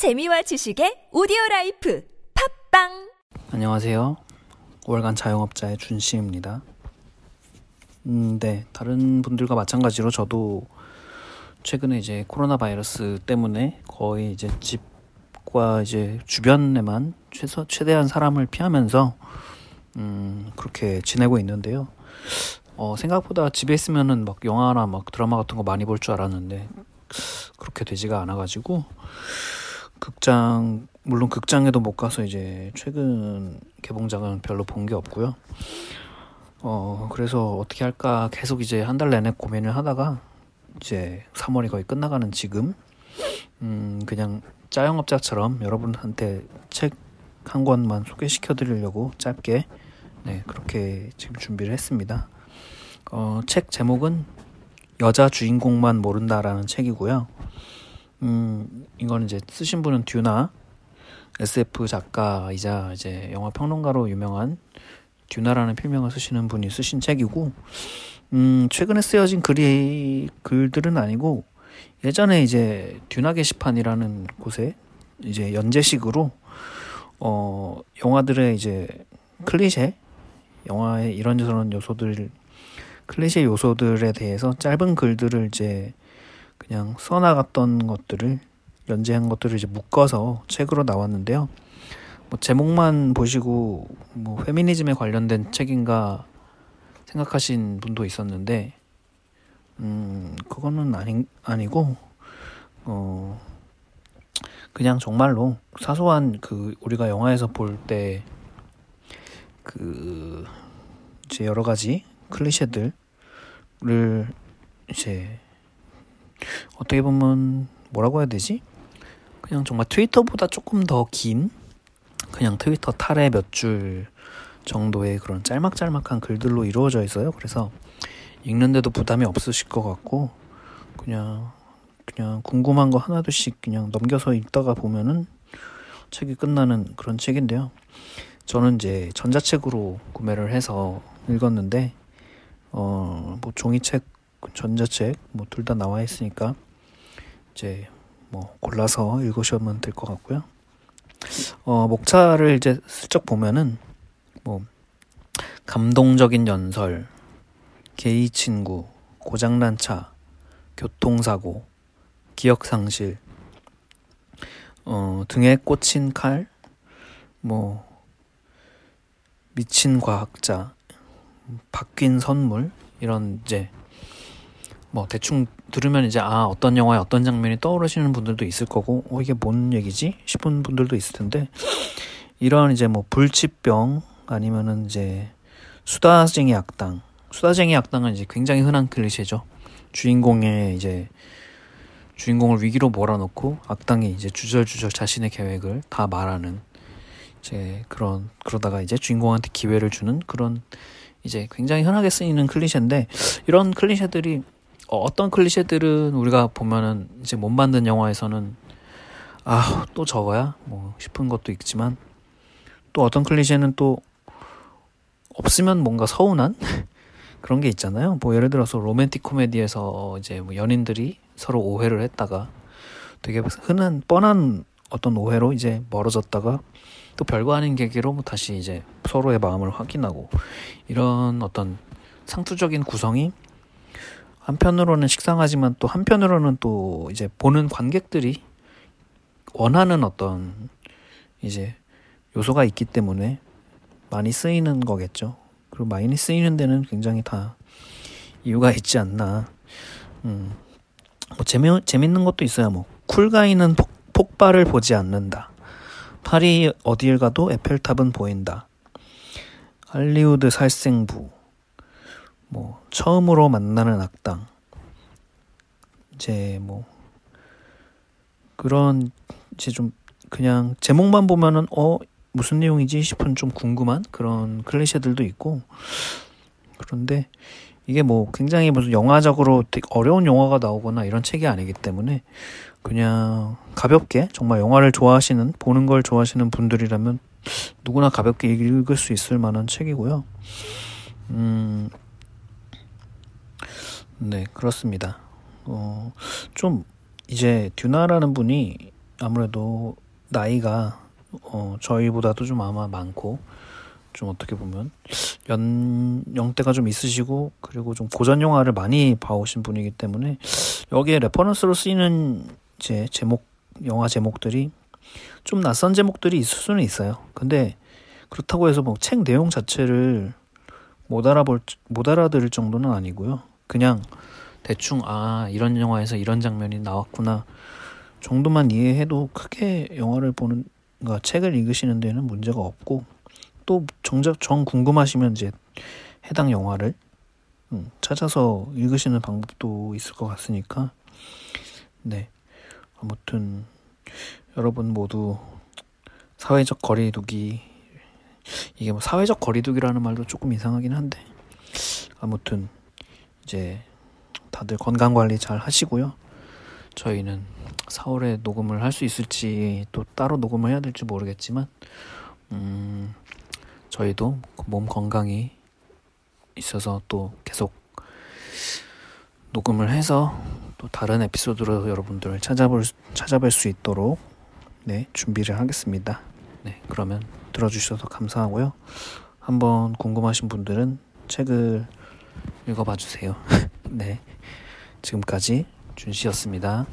재미와 지식의 오디오 라이프 팟빵 안녕하세요. 5월간 자영업자의 준씨입니다. 음, 네. 다른 분들과 마찬가지로 저도 최근에 이제 코로나 바이러스 때문에 거의 이제 집과 이제 주변에만 최소, 최대한 사람을 피하면서 음, 그렇게 지내고 있는데요. 어, 생각보다 집에 있으면은 막 영화나 막 드라마 같은 거 많이 볼 줄 알았는데 그렇게 되지가 않아가지고 극장 물론 극장에도 못 가서 이제 최근 개봉작은 별로 본 게 없고요. 어 그래서 어떻게 할까 계속 이제 한 달 내내 고민을 하다가 이제 3월이 거의 끝나가는 지금 음 그냥 짜영업자처럼 여러분한테 책 한 권만 소개시켜 드리려고 짧게 네 그렇게 지금 준비를 했습니다. 어책 제목은 여자 주인공만 모른다라는 책이고요. 음, 이거는 이제 쓰신 분은 듀나 SF 작가이자 이제 영화 평론가로 유명한 듀나라는 필명을 쓰시는 분이 쓰신 책이고, 음, 최근에 쓰여진 글이, 글들은 아니고, 예전에 이제 듀나 게시판이라는 곳에 이제 연재식으로, 어, 영화들의 이제 클리셰, 영화의 이런저런 요소들, 클리셰 요소들에 대해서 짧은 글들을 이제 그냥 써나갔던 것들을 연재한 것들을 이제 묶어서 책으로 나왔는데요. 뭐 제목만 보시고 뭐 페미니즘에 관련된 책인가 생각하신 분도 있었는데 음 그거는 아니 아니고 어 그냥 정말로 사소한 그 우리가 영화에서 볼 때 그 이제 여러 가지 클리셰들을 이제 어떻게 보면 뭐라고 해야 되지? 그냥 정말 트위터보다 조금 더 긴 그냥 트위터 탈에 몇 줄 정도의 그런 짤막짤막한 글들로 이루어져 있어요. 그래서 읽는데도 부담이 없으실 것 같고 그냥 그냥 궁금한 거 하나둘씩 그냥 넘겨서 읽다가 보면은 책이 끝나는 그런 책인데요. 저는 이제 전자책으로 구매를 해서 읽었는데 어 뭐 종이책 전자책 뭐 둘 다 나와 있으니까 이제 뭐 골라서 읽으시면 될 것 같고요. 어, 목차를 이제 슬쩍 보면은 뭐 감동적인 연설, 게이 친구, 고장난 차, 교통사고, 기억 상실, 어, 등에 꽂힌 칼, 뭐 미친 과학자, 바뀐 선물 이런 이제 뭐 대충 들으면 이제 아 어떤 영화에 어떤 장면이 떠오르시는 분들도 있을 거고 어 이게 뭔 얘기지? 싶은 분들도 있을 텐데 이런 이제 뭐 불치병 아니면은 이제 수다쟁이 악당. 수다쟁이 악당은 이제 굉장히 흔한 클리셰죠. 주인공의 이제 주인공을 위기로 몰아넣고 악당이 이제 주절주절 자신의 계획을 다 말하는 이제 그런 그러다가 이제 주인공한테 기회를 주는 그런 이제 굉장히 흔하게 쓰이는 클리셰인데 이런 클리셰들이 어, 어떤 클리셰들은 우리가 보면은 이제 못 만든 영화에서는 아, 또 저거야? 뭐 싶은 것도 있지만 또 어떤 클리셰는 또 없으면 뭔가 서운한 그런 게 있잖아요. 뭐 예를 들어서 로맨틱 코미디에서 이제 뭐 연인들이 서로 오해를 했다가 되게 흔한 뻔한 어떤 오해로 이제 멀어졌다가 또 별거 아닌 계기로 뭐 다시 이제 서로의 마음을 확인하고 이런 어떤 상투적인 구성이 한편으로는 식상하지만 또 한편으로는 또 이제 보는 관객들이 원하는 어떤 이제 요소가 있기 때문에 많이 쓰이는 거겠죠. 그리고 많이 쓰이는 데는 굉장히 다 이유가 있지 않나. 음, 뭐 재미 재밌는 것도 있어요. 뭐 쿨가이는 폭, 폭발을 보지 않는다. 파리 어딜 가도 에펠탑은 보인다. 할리우드 살생부. 뭐 처음으로 만나는 악당 이제 뭐 그런 이제 좀 그냥 제목만 보면은 어 무슨 내용이지 싶은 좀 궁금한 그런 클리셰들도 있고 그런데 이게 뭐 굉장히 무슨 영화적으로 되게 어려운 영화가 나오거나 이런 책이 아니기 때문에 그냥 가볍게 정말 영화를 좋아하시는 보는 걸 좋아하시는 분들이라면 누구나 가볍게 읽을 수 있을 만한 책이고요. 음, 네, 그렇습니다. 어, 좀 이제 듀나라는 분이 아무래도 나이가 어, 저희보다도 좀 아마 많고 좀 어떻게 보면 연령대가 좀 있으시고 그리고 좀 고전 영화를 많이 봐오신 분이기 때문에 여기에 reference로 쓰이는 이제 제목 영화 제목들이 좀 낯선 제목들이 있을 수는 있어요. 근데 그렇다고 해서 뭐 책 내용 자체를 못 알아볼 못 알아들을 정도는 아니고요. 그냥 대충 아 이런 영화에서 이런 장면이 나왔구나 정도만 이해해도 크게 영화를 보는 그러니까 책을 읽으시는 데는 문제가 없고 또 정작 정 궁금하시면 이제 해당 영화를 음, 찾아서 읽으시는 방법도 있을 것 같으니까. 네. 아무튼 여러분 모두 사회적 거리두기 이게 뭐 사회적 거리두기라는 말도 조금 이상하긴 한데 아무튼 이제 다들 건강 관리 잘 하시고요. 저희는 4월에 녹음을 할 수 있을지 또 따로 녹음을 해야 될지 모르겠지만 음 저희도 몸 건강이 있어서 또 계속 녹음을 해서 또 다른 에피소드로 여러분들을 찾아볼 찾아뵐 수 있도록 네 준비를 하겠습니다. 네 그러면 들어주셔서 감사하고요. 한번 궁금하신 분들은 책을 읽어봐 주세요. 네 지금까지 준 씨였습니다.